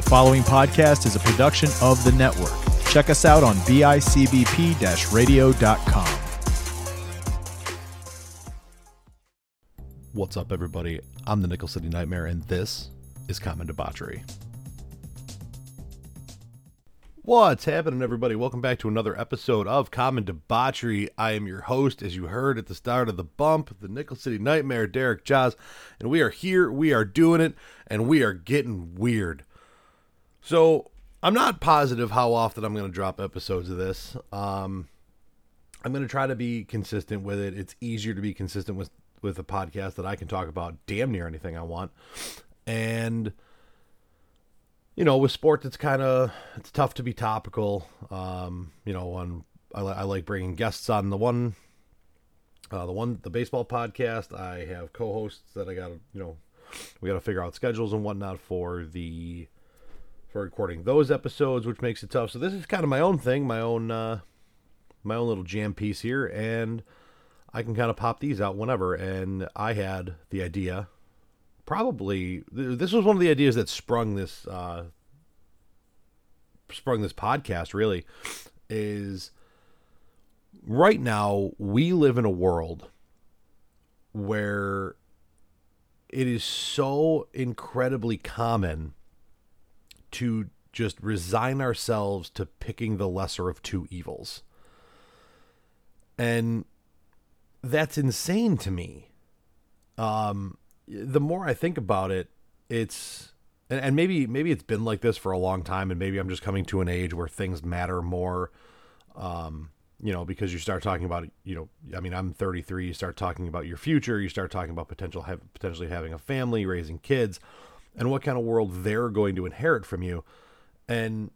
The following podcast is a production of the network. Check us out on bicbp radio.com. What's up, everybody? I'm the Nickel City Nightmare, and this is Common Debauchery. What's happening, everybody? Welcome back to another episode of Common Debauchery. I am your host, as you heard at the start of the bump, the Nickel City Nightmare, Derek Jaws, and we are here, we are doing it, and we are getting weird. So, I'm not positive how often I'm going to drop episodes of this. Um, I'm going to try to be consistent with it. It's easier to be consistent with with a podcast that I can talk about damn near anything I want. And you know, with sports, it's kind of it's tough to be topical. Um, you know, on I, I like bringing guests on the one, uh, the one the baseball podcast. I have co-hosts that I got to you know, we got to figure out schedules and whatnot for the for recording those episodes, which makes it tough. So this is kind of my own thing, my own uh, my own little jam piece here, and I can kind of pop these out whenever. And I had the idea, probably this was one of the ideas that sprung this uh, sprung this podcast. Really, is right now we live in a world where it is so incredibly common to just resign ourselves to picking the lesser of two evils. And that's insane to me. Um, the more I think about it, it's and, and maybe maybe it's been like this for a long time, and maybe I'm just coming to an age where things matter more. Um, you know, because you start talking about, you know, I mean, I'm 33. You start talking about your future. You start talking about potential have, potentially having a family, raising kids, and what kind of world they're going to inherit from you. And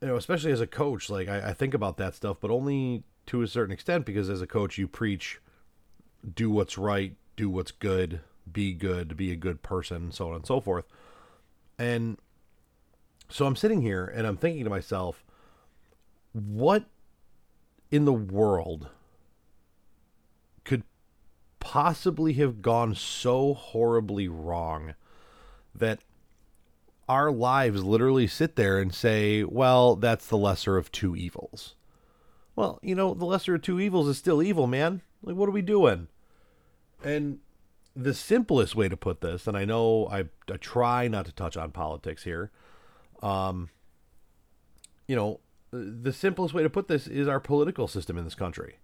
you know, especially as a coach, like I, I think about that stuff, but only to a certain extent because as a coach you preach do what's right do what's good be good be a good person so on and so forth and so i'm sitting here and i'm thinking to myself what in the world could possibly have gone so horribly wrong that our lives literally sit there and say well that's the lesser of two evils well, you know, the lesser of two evils is still evil, man. Like, what are we doing? And the simplest way to put this, and I know I, I try not to touch on politics here, um, you know, the simplest way to put this is our political system in this country.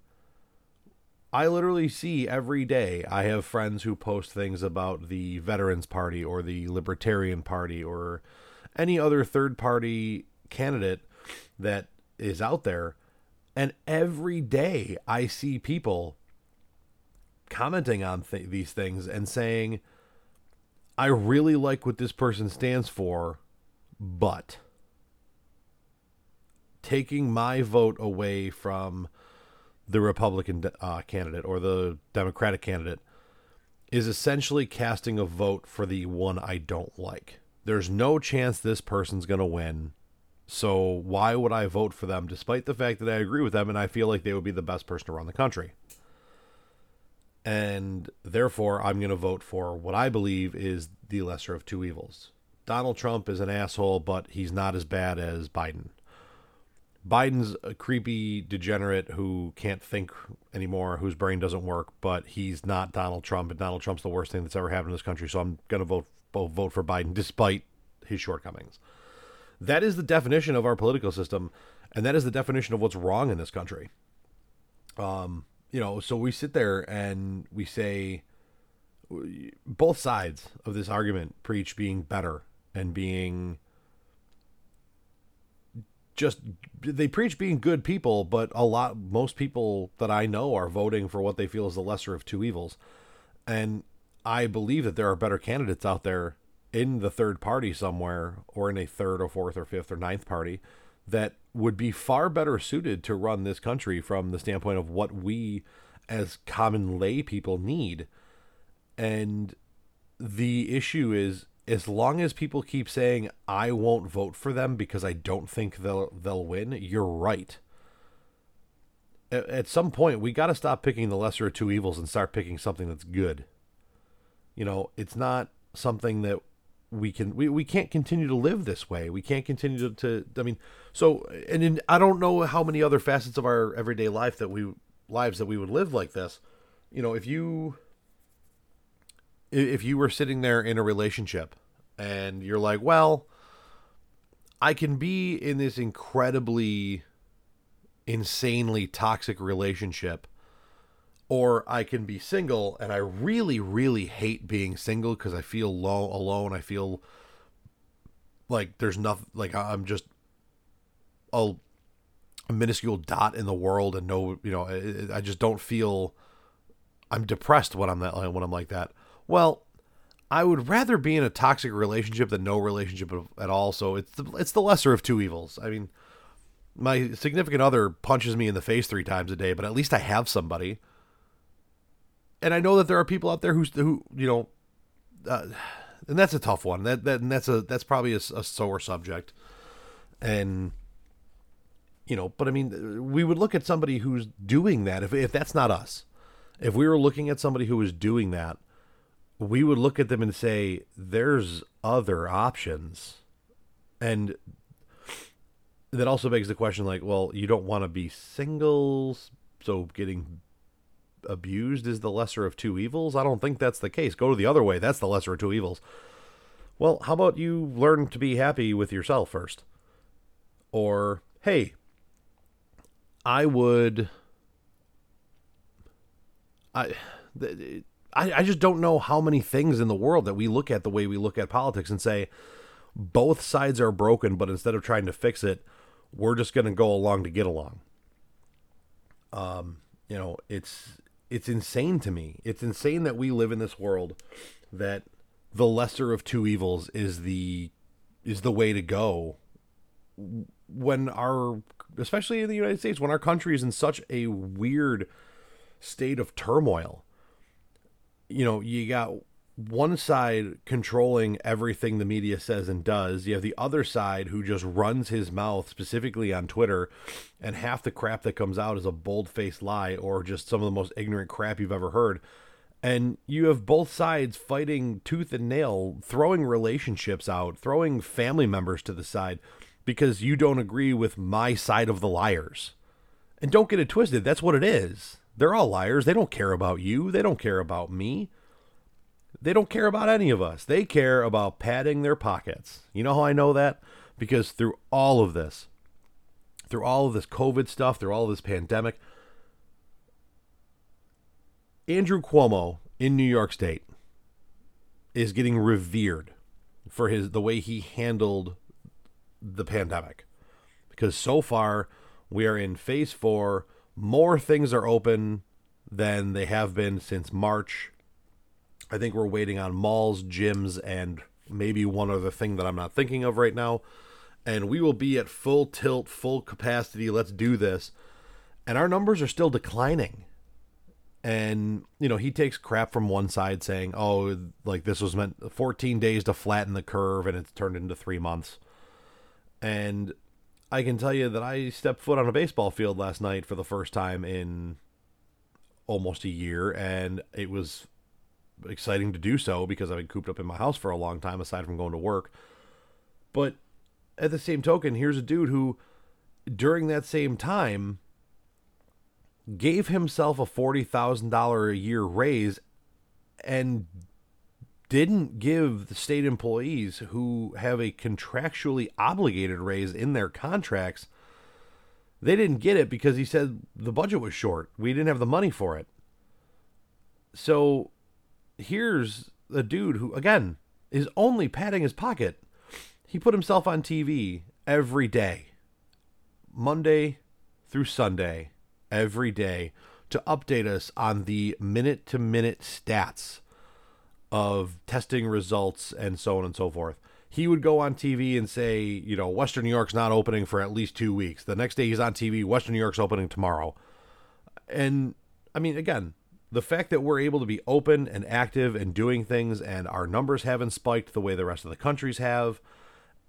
I literally see every day, I have friends who post things about the Veterans Party or the Libertarian Party or any other third party candidate that is out there and every day I see people commenting on th- these things and saying, I really like what this person stands for, but taking my vote away from the Republican uh, candidate or the Democratic candidate is essentially casting a vote for the one I don't like. There's no chance this person's going to win. So why would I vote for them despite the fact that I agree with them and I feel like they would be the best person to run the country? And therefore, I'm going to vote for what I believe is the lesser of two evils. Donald Trump is an asshole, but he's not as bad as Biden. Biden's a creepy degenerate who can't think anymore, whose brain doesn't work, but he's not Donald Trump, and Donald Trump's the worst thing that's ever happened in this country. So I'm going to vote vote for Biden despite his shortcomings. That is the definition of our political system, and that is the definition of what's wrong in this country. Um, you know, so we sit there and we say both sides of this argument preach being better and being just they preach being good people, but a lot most people that I know are voting for what they feel is the lesser of two evils. And I believe that there are better candidates out there in the third party somewhere or in a third or fourth or fifth or ninth party that would be far better suited to run this country from the standpoint of what we as common lay people need. And the issue is as long as people keep saying I won't vote for them because I don't think they'll they'll win, you're right. At, at some point we got to stop picking the lesser of two evils and start picking something that's good. You know, it's not something that we can we, we can't continue to live this way. We can't continue to, to I mean, so and in, I don't know how many other facets of our everyday life that we lives that we would live like this. You know, if you if you were sitting there in a relationship and you're like, well, I can be in this incredibly insanely toxic relationship or I can be single and I really really hate being single cuz I feel low alone. I feel like there's nothing like I'm just a, a minuscule dot in the world and no you know I, I just don't feel I'm depressed when I'm that when I'm like that well I would rather be in a toxic relationship than no relationship at all so it's the, it's the lesser of two evils I mean my significant other punches me in the face three times a day, but at least I have somebody. And I know that there are people out there who, who you know, uh, and that's a tough one. That that and that's a that's probably a, a sore subject. And you know, but I mean, we would look at somebody who's doing that. If if that's not us, if we were looking at somebody who was doing that, we would look at them and say, "There's other options," and that also begs the question like, well, you don't want to be single, so getting abused is the lesser of two evils? I don't think that's the case. Go to the other way. That's the lesser of two evils. Well, how about you learn to be happy with yourself first? Or, hey, I would. I. I, I just don't know how many things in the world that we look at the way we look at politics and say both sides are broken, but instead of trying to fix it, we're just going to go along to get along. Um, you know, it's it's insane to me. It's insane that we live in this world that the lesser of two evils is the is the way to go when our especially in the United States when our country is in such a weird state of turmoil. You know, you got one side controlling everything the media says and does. You have the other side who just runs his mouth specifically on Twitter, and half the crap that comes out is a bold faced lie or just some of the most ignorant crap you've ever heard. And you have both sides fighting tooth and nail, throwing relationships out, throwing family members to the side because you don't agree with my side of the liars. And don't get it twisted, that's what it is. They're all liars. They don't care about you, they don't care about me they don't care about any of us. They care about padding their pockets. You know how I know that? Because through all of this, through all of this COVID stuff, through all of this pandemic, Andrew Cuomo in New York State is getting revered for his the way he handled the pandemic. Because so far we are in phase 4, more things are open than they have been since March I think we're waiting on malls, gyms, and maybe one other thing that I'm not thinking of right now. And we will be at full tilt, full capacity. Let's do this. And our numbers are still declining. And, you know, he takes crap from one side saying, oh, like this was meant 14 days to flatten the curve and it's turned into three months. And I can tell you that I stepped foot on a baseball field last night for the first time in almost a year. And it was exciting to do so because I've been cooped up in my house for a long time aside from going to work. But at the same token, here's a dude who during that same time gave himself a $40,000 a year raise and didn't give the state employees who have a contractually obligated raise in their contracts they didn't get it because he said the budget was short. We didn't have the money for it. So here's a dude who, again, is only padding his pocket. He put himself on TV every day, Monday through Sunday, every day, to update us on the minute to minute stats of testing results and so on and so forth. He would go on TV and say, you know, Western New York's not opening for at least two weeks. The next day he's on TV, Western New York's opening tomorrow. And I mean, again, the fact that we're able to be open and active and doing things and our numbers haven't spiked the way the rest of the countries have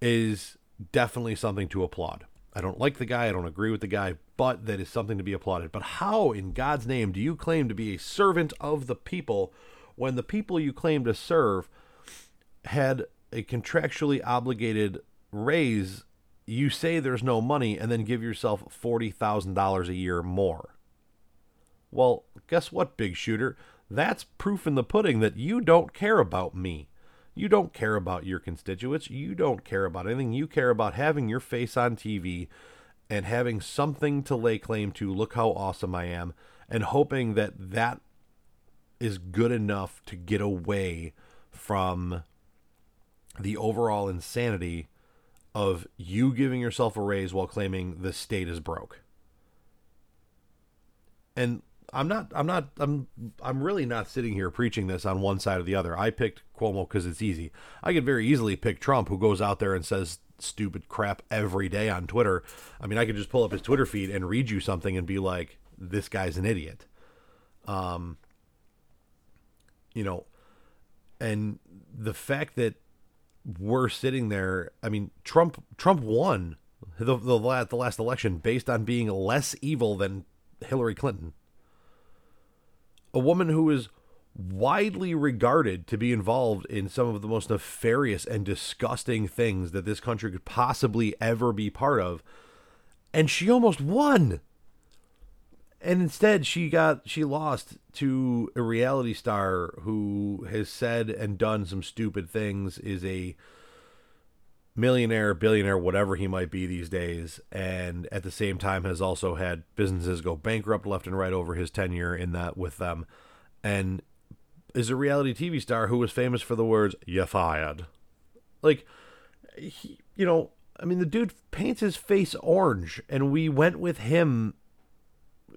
is definitely something to applaud. I don't like the guy, I don't agree with the guy, but that is something to be applauded. But how in God's name do you claim to be a servant of the people when the people you claim to serve had a contractually obligated raise, you say there's no money and then give yourself $40,000 a year more. Well, guess what, big shooter? That's proof in the pudding that you don't care about me. You don't care about your constituents. You don't care about anything. You care about having your face on TV and having something to lay claim to. Look how awesome I am. And hoping that that is good enough to get away from the overall insanity of you giving yourself a raise while claiming the state is broke. And I'm not I'm not I'm I'm really not sitting here preaching this on one side or the other. I picked Cuomo cuz it's easy. I could very easily pick Trump who goes out there and says stupid crap every day on Twitter. I mean, I could just pull up his Twitter feed and read you something and be like this guy's an idiot. Um you know, and the fact that we're sitting there, I mean, Trump Trump won the the last, the last election based on being less evil than Hillary Clinton. A woman who is widely regarded to be involved in some of the most nefarious and disgusting things that this country could possibly ever be part of. And she almost won and instead she got she lost to a reality star who has said and done some stupid things is a millionaire billionaire whatever he might be these days and at the same time has also had businesses go bankrupt left and right over his tenure in that with them. And is a reality tv star who was famous for the words you fired. Like he, you know i mean the dude paints his face orange and we went with him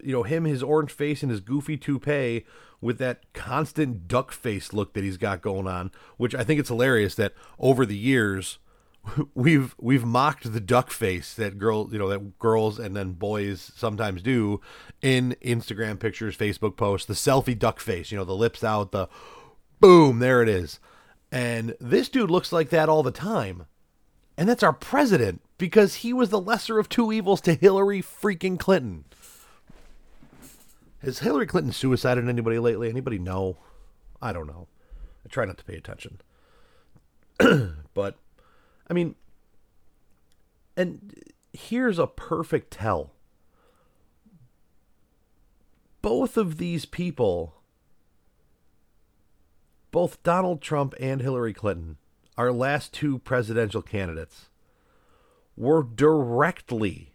you know him, his orange face, and his goofy toupee with that constant duck face look that he's got going on. Which I think it's hilarious that over the years we've we've mocked the duck face that girl you know that girls and then boys sometimes do in Instagram pictures, Facebook posts, the selfie duck face. You know the lips out, the boom, there it is. And this dude looks like that all the time. And that's our president because he was the lesser of two evils to Hillary freaking Clinton. Has Hillary Clinton suicided anybody lately? Anybody know? I don't know. I try not to pay attention. but, I mean, and here's a perfect tell. Both of these people, both Donald Trump and Hillary Clinton, our last two presidential candidates, were directly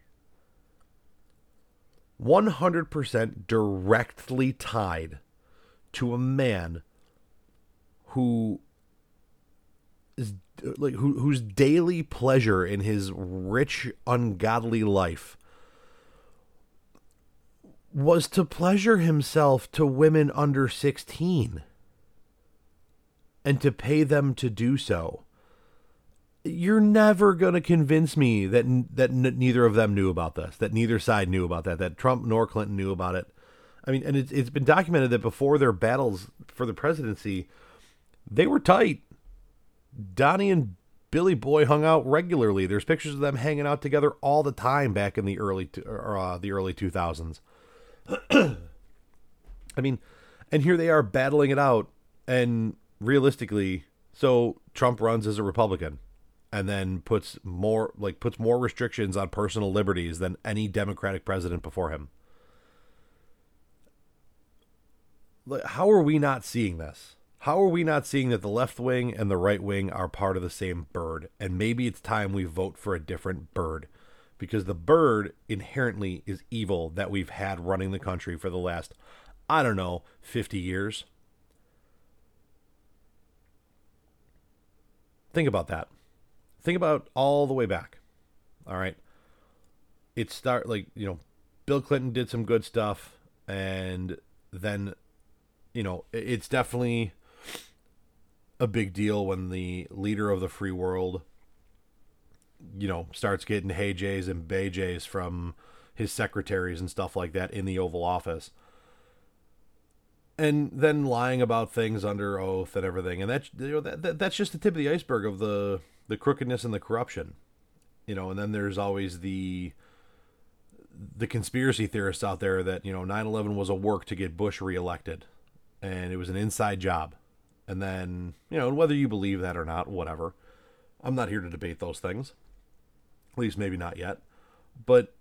100% directly tied to a man who is like who, whose daily pleasure in his rich ungodly life was to pleasure himself to women under 16 and to pay them to do so you're never going to convince me that that n- neither of them knew about this, that neither side knew about that, that Trump nor Clinton knew about it. I mean, and it's it's been documented that before their battles for the presidency, they were tight. Donnie and Billy Boy hung out regularly. There's pictures of them hanging out together all the time back in the early or, uh, the early 2000s. I mean, and here they are battling it out, and realistically, so Trump runs as a Republican and then puts more like puts more restrictions on personal liberties than any democratic president before him. How are we not seeing this? How are we not seeing that the left wing and the right wing are part of the same bird? And maybe it's time we vote for a different bird because the bird inherently is evil that we've had running the country for the last i don't know 50 years. Think about that think about all the way back. All right. It start like, you know, Bill Clinton did some good stuff and then you know, it's definitely a big deal when the leader of the free world you know, starts getting hey Jays and bay Jays from his secretaries and stuff like that in the Oval Office. And then lying about things under oath and everything. And that's you know, that, that that's just the tip of the iceberg of the the crookedness and the corruption. You know, and then there's always the the conspiracy theorists out there that, you know, 9/11 was a work to get Bush reelected and it was an inside job. And then, you know, whether you believe that or not, whatever. I'm not here to debate those things. At least maybe not yet. But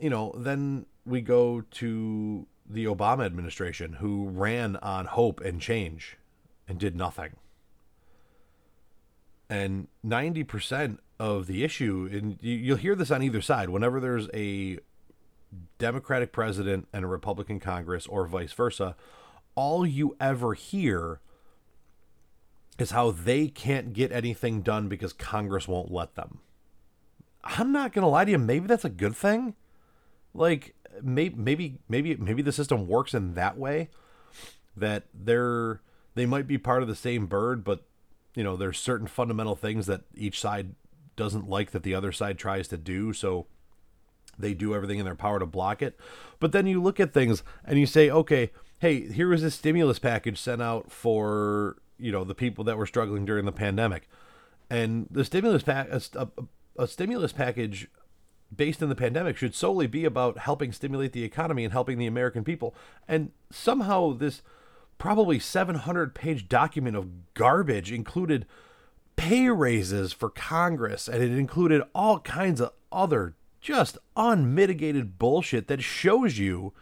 you know, then we go to the Obama administration who ran on hope and change and did nothing. And 90% of the issue, and you'll hear this on either side, whenever there's a Democratic president and a Republican Congress or vice versa, all you ever hear is how they can't get anything done because Congress won't let them. I'm not going to lie to you, maybe that's a good thing. Like maybe maybe maybe maybe the system works in that way that they're they might be part of the same bird but you know there's certain fundamental things that each side doesn't like that the other side tries to do. So they do everything in their power to block it. But then you look at things and you say okay hey here is a stimulus package sent out for you know the people that were struggling during the pandemic. And the stimulus pack a, a, a stimulus package based in the pandemic should solely be about helping stimulate the economy and helping the American people. And somehow this probably 700 page document of garbage included pay raises for Congress and it included all kinds of other just unmitigated bullshit that shows you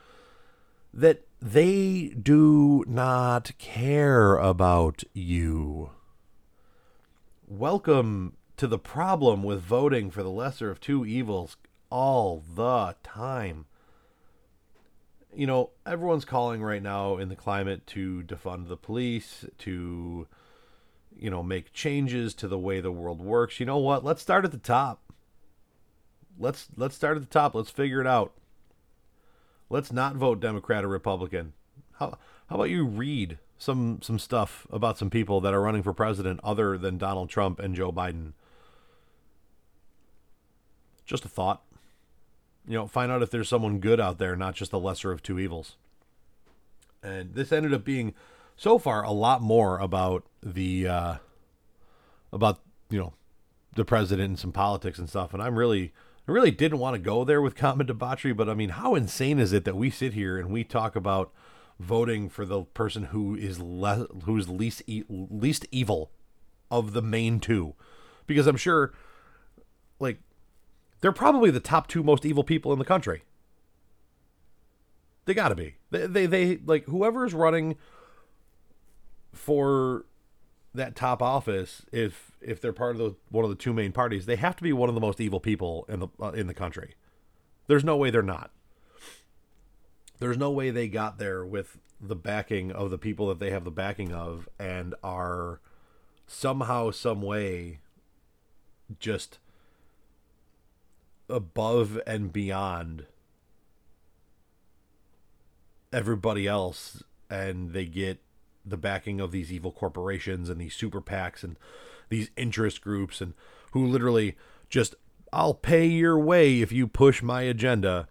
that they do not care about you. Welcome to the problem with voting for the lesser of two evils all the time. You know, everyone's calling right now in the climate to defund the police, to, you know, make changes to the way the world works. You know what? Let's start at the top. Let's let's start at the top. Let's figure it out. Let's not vote Democrat or Republican. How how about you read some some stuff about some people that are running for president other than Donald Trump and Joe Biden? Just a thought. You know, find out if there's someone good out there, not just the lesser of two evils. And this ended up being so far a lot more about the uh about, you know, the president and some politics and stuff. And I'm really I really didn't want to go there with common debauchery, but I mean, how insane is it that we sit here and we talk about voting for the person who is less, who's least e- least evil of the main two? Because I'm sure, like, they're probably the top two most evil people in the country. They got to be. They, they, they, like, whoever is running for that top office, if if they're part of the one of the two main parties, they have to be one of the most evil people in the uh, in the country. There's no way they're not. There's no way they got there with the backing of the people that they have the backing of and are somehow some way just above and beyond everybody else and they get the backing of these evil corporations and these super PACs and these interest groups and who literally just I'll pay your way if you push my agenda.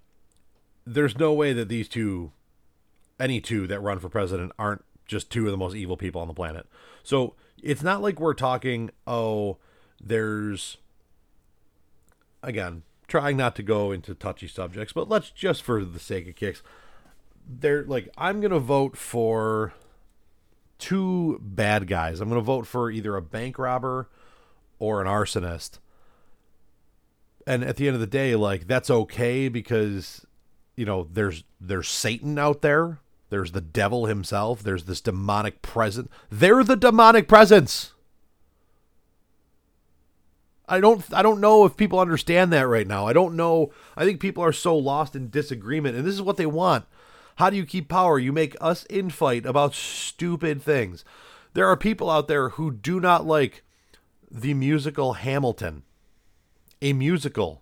There's no way that these two any two that run for president aren't just two of the most evil people on the planet. So it's not like we're talking, oh, there's again, trying not to go into touchy subjects, but let's just for the sake of kicks, they're like, I'm gonna vote for two bad guys. I'm gonna vote for either a bank robber or an arsonist. And at the end of the day, like that's okay because you know there's there's Satan out there. There's the devil himself. There's this demonic presence. They're the demonic presence. I don't I don't know if people understand that right now. I don't know. I think people are so lost in disagreement and this is what they want. How do you keep power? You make us infight about stupid things. There are people out there who do not like the musical Hamilton. A musical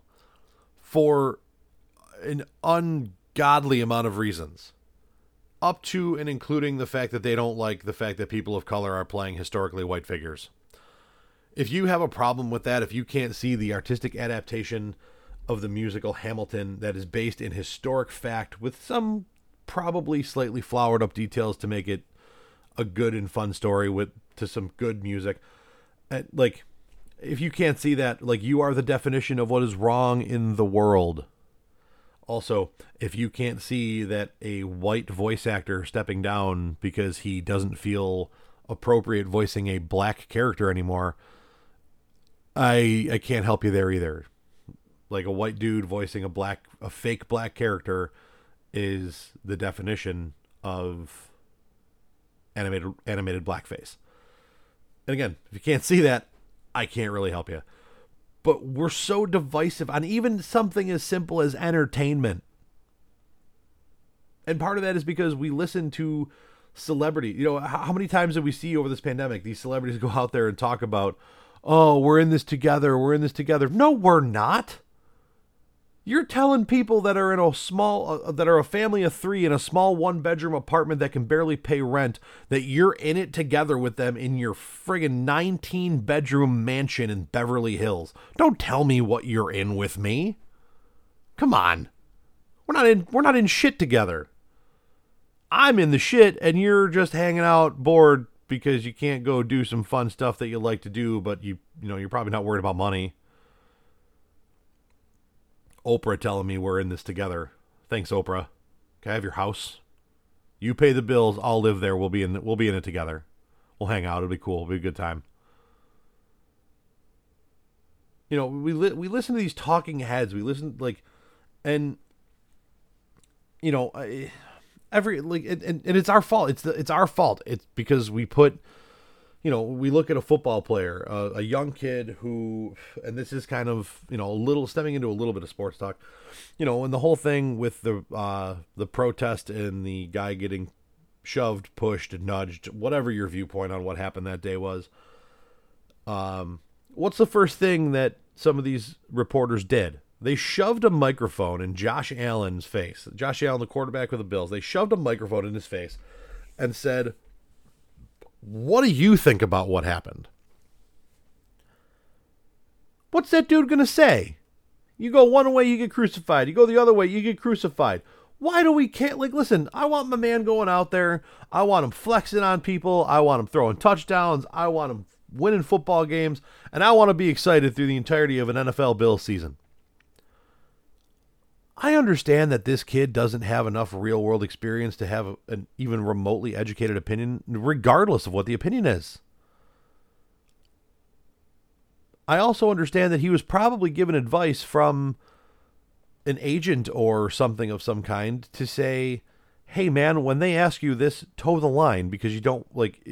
for an ungodly amount of reasons. Up to and including the fact that they don't like the fact that people of color are playing historically white figures if you have a problem with that, if you can't see the artistic adaptation of the musical Hamilton that is based in historic fact with some probably slightly flowered up details to make it a good and fun story with to some good music, uh, like if you can't see that, like you are the definition of what is wrong in the world. Also, if you can't see that a white voice actor stepping down because he doesn't feel appropriate voicing a black character anymore, I I can't help you there either. Like a white dude voicing a black a fake black character is the definition of animated animated blackface. And again, if you can't see that, I can't really help you. But we're so divisive on even something as simple as entertainment. And part of that is because we listen to celebrity. You know, how many times did we see over this pandemic these celebrities go out there and talk about, "Oh, we're in this together. We're in this together." No, we're not. You're telling people that are in a small, uh, that are a family of three in a small one bedroom apartment that can barely pay rent, that you're in it together with them in your friggin' 19 bedroom mansion in Beverly Hills. Don't tell me what you're in with me. Come on. We're not in, we're not in shit together. I'm in the shit and you're just hanging out bored because you can't go do some fun stuff that you like to do, but you, you know, you're probably not worried about money. Oprah telling me we're in this together. Thanks, Oprah. Can I have your house? You pay the bills. I'll live there. We'll be in. We'll be in it together. We'll hang out. It'll be cool. It'll be a good time. You know, we li- we listen to these talking heads. We listen like, and you know, every like, and, and it's our fault. It's the, it's our fault. It's because we put you know, we look at a football player, uh, a young kid who, and this is kind of, you know, a little stemming into a little bit of sports talk, you know, and the whole thing with the uh, the protest and the guy getting shoved, pushed, nudged, whatever your viewpoint on what happened that day was. Um, what's the first thing that some of these reporters did? They shoved a microphone in Josh Allen's face. Josh Allen, the quarterback of the Bills, they shoved a microphone in his face and said, what do you think about what happened? What's that dude going to say? You go one way, you get crucified. You go the other way, you get crucified. Why do we can't like listen? I want my man going out there. I want him flexing on people. I want him throwing touchdowns. I want him winning football games, and I want to be excited through the entirety of an NFL Bill season. I understand that this kid doesn't have enough real world experience to have an even remotely educated opinion, regardless of what the opinion is. I also understand that he was probably given advice from an agent or something of some kind to say, hey, man, when they ask you this, toe the line because you don't like,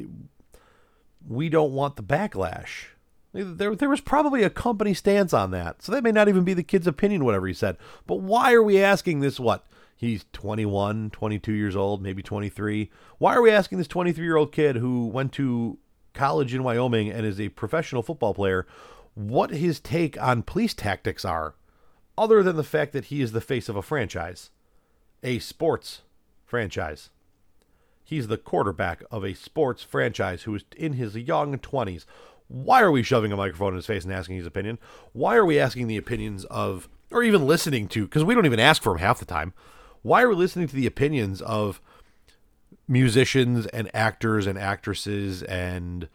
we don't want the backlash. There, there was probably a company stance on that. So that may not even be the kid's opinion, whatever he said. But why are we asking this? What? He's 21, 22 years old, maybe 23. Why are we asking this 23 year old kid who went to college in Wyoming and is a professional football player what his take on police tactics are, other than the fact that he is the face of a franchise, a sports franchise? He's the quarterback of a sports franchise who is in his young 20s. Why are we shoving a microphone in his face and asking his opinion? Why are we asking the opinions of, or even listening to, because we don't even ask for them half the time. Why are we listening to the opinions of musicians and actors and actresses and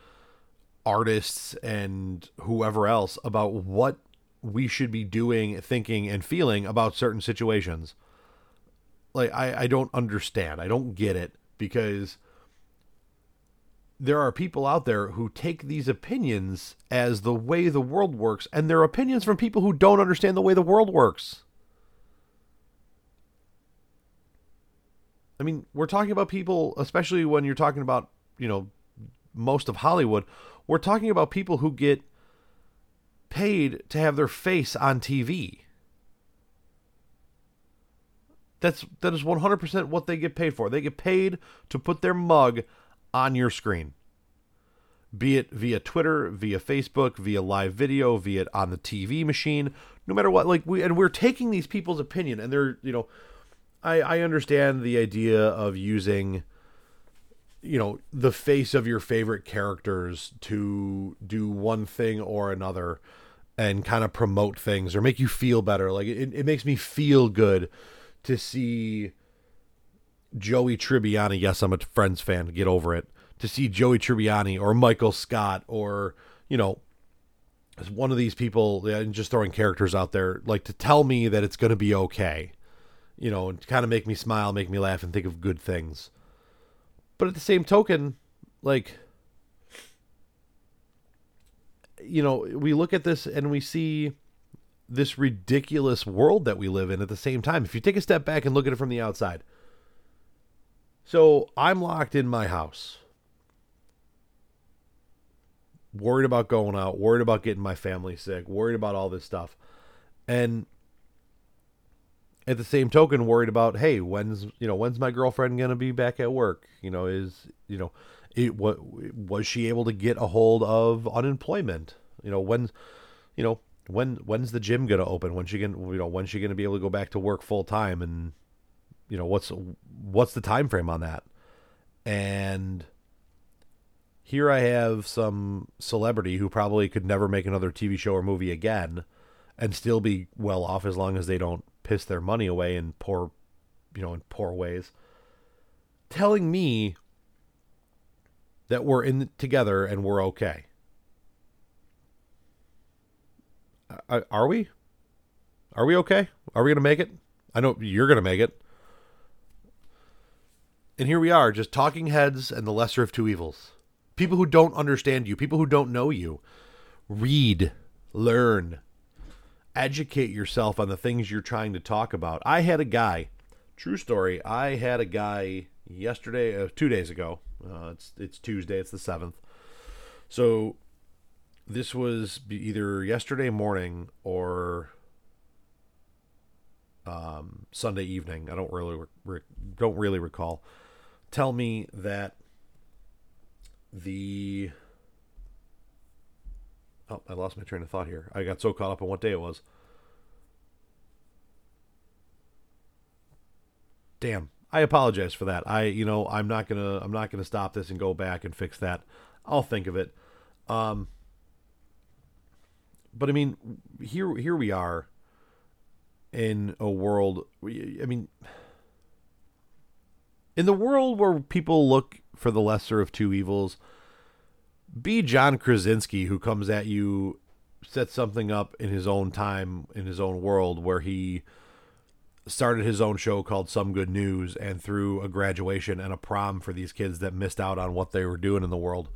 artists and whoever else about what we should be doing, thinking, and feeling about certain situations? Like, I, I don't understand. I don't get it because there are people out there who take these opinions as the way the world works, and they're opinions from people who don't understand the way the world works. I mean, we're talking about people, especially when you're talking about, you know, most of Hollywood, we're talking about people who get paid to have their face on TV. That's that is 100% what they get paid for. They get paid to put their mug on your screen. Be it via Twitter, via Facebook, via live video, via it on the TV machine, no matter what. Like we and we're taking these people's opinion, and they're you know, I I understand the idea of using, you know, the face of your favorite characters to do one thing or another, and kind of promote things or make you feel better. Like it, it makes me feel good to see Joey Tribbiani. Yes, I'm a Friends fan. Get over it to see Joey Tribbiani or Michael Scott or, you know, as one of these people, and just throwing characters out there, like to tell me that it's going to be okay, you know, and kind of make me smile, make me laugh, and think of good things. But at the same token, like, you know, we look at this and we see this ridiculous world that we live in at the same time. If you take a step back and look at it from the outside. So I'm locked in my house, worried about going out, worried about getting my family sick, worried about all this stuff. And at the same token worried about hey when's you know when's my girlfriend going to be back at work? You know is you know it what was she able to get a hold of unemployment? You know when you know when when's the gym to open? When she gonna you know when's she to be able to go back to work full time? And you know what's what's the time frame on that? And here i have some celebrity who probably could never make another tv show or movie again and still be well off as long as they don't piss their money away in poor you know in poor ways telling me that we're in together and we're okay. Uh, are we? Are we okay? Are we to make it? I know you're to make it and here we are just talking heads and the lesser of two evils people who don't understand you people who don't know you read learn educate yourself on the things you're trying to talk about. I had a guy, true story. I had a guy yesterday, uh, two days ago. Uh, it's it's Tuesday. It's the seventh. So this was either yesterday morning or um, Sunday evening. I don't really re- don't really recall. Tell me that the Oh, I lost my train of thought here. I got so caught up on what day it was. Damn. I apologize for that. I, you know, I'm not gonna, I'm not gonna stop this and go back and fix that. I'll think of it. Um, but I mean, here, here we are in a world. I mean, in the world where people look for the lesser of two evils be John Krasinski who comes at you, sets something up in his own time, in his own world, where he started his own show called Some Good News and threw a graduation and a prom for these kids that missed out on what they were doing in the world.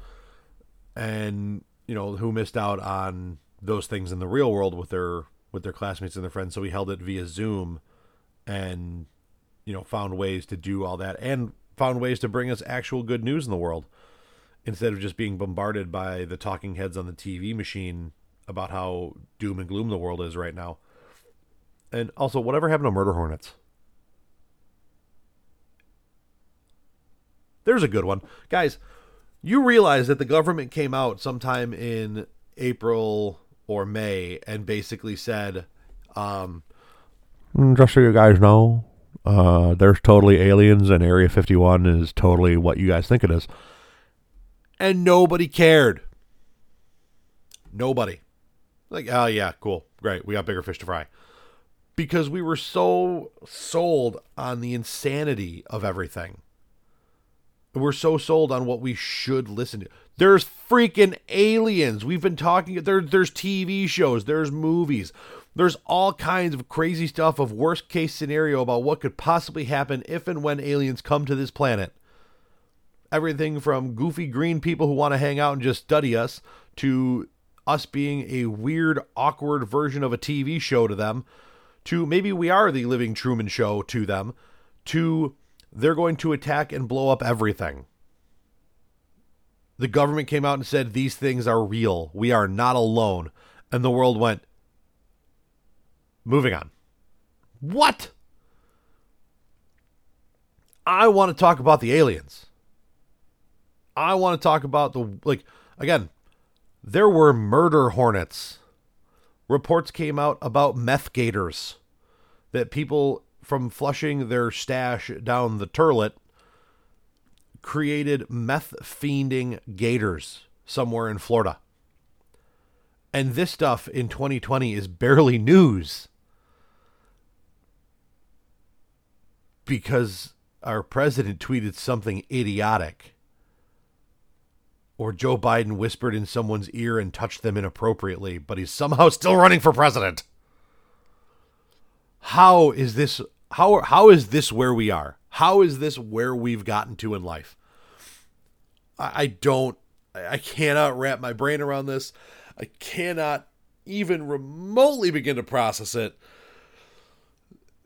And, you know, who missed out on those things in the real world with their with their classmates and their friends. So he held it via Zoom and, you know, found ways to do all that and found ways to bring us actual good news in the world instead of just being bombarded by the talking heads on the TV machine about how doom and gloom the world is right now. And also, whatever happened to murder hornets? There's a good one. Guys, you realize that the government came out sometime in April or May and basically said, um, just so you guys know, uh, there's totally aliens, and Area 51 is totally what you guys think it is and nobody cared. Nobody. Like, oh yeah, cool, great, we got bigger fish to fry. Because we were so sold on the insanity of everything. We're so sold on what we should listen to. There's freaking aliens. We've been talking there there's TV shows, there's movies. There's all kinds of crazy stuff of worst case scenario about what could possibly happen if and when aliens come to this planet everything from goofy green people who want to hang out and just study us to us being a weird, awkward version of a TV show to them, to maybe we are the living Truman Show to them, to they're going to attack and blow up everything. The government came out and said these things are real. We are not alone. And the world went, moving on. What? I want to talk about the aliens. I want to talk about the like again. There were murder hornets. Reports came out about meth gators that people from flushing their stash down the turlet created meth fiending gators somewhere in Florida. And this stuff in 2020 is barely news. Because our president tweeted something idiotic or Joe Biden whispered in someone's ear and touched them inappropriately, but he's somehow still running for president. How is this how how is this where we are? How is this where we've gotten to in life? I, I don't I cannot wrap my brain around this. I cannot even remotely begin to process it.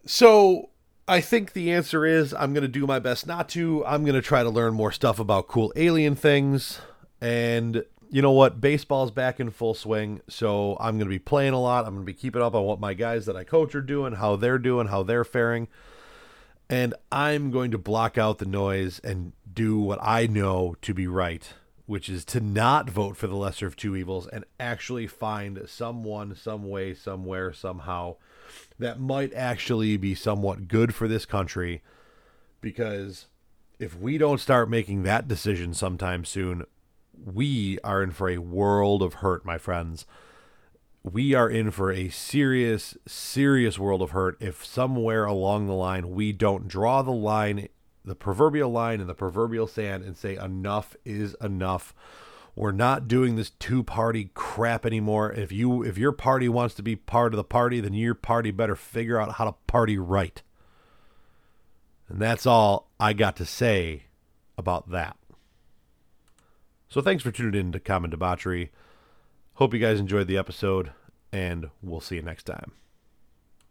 So I think the answer is I'm going to do my best not to. I'm going to try to learn more stuff about cool alien things. And you know what? Baseball's back in full swing. So I'm going to be playing a lot. I'm going to be keeping up on what my guys that I coach are doing, how they're doing, how they're faring. And I'm going to block out the noise and do what I know to be right, which is to not vote for the lesser of two evils and actually find someone, some way, somewhere, somehow that might actually be somewhat good for this country because if we don't start making that decision sometime soon, we are in for a world of hurt, my friends. We are in for a serious, serious world of hurt if somewhere along the line we don't draw the line, the proverbial line in the proverbial sand, and say enough is enough we're not doing this two party crap anymore. If you if your party wants to be part of the party, then your party better figure out how to party right. And that's all I got to say about that. So thanks for tuning in to Common Debauchery. Hope you guys enjoyed the episode, and we'll see you next time.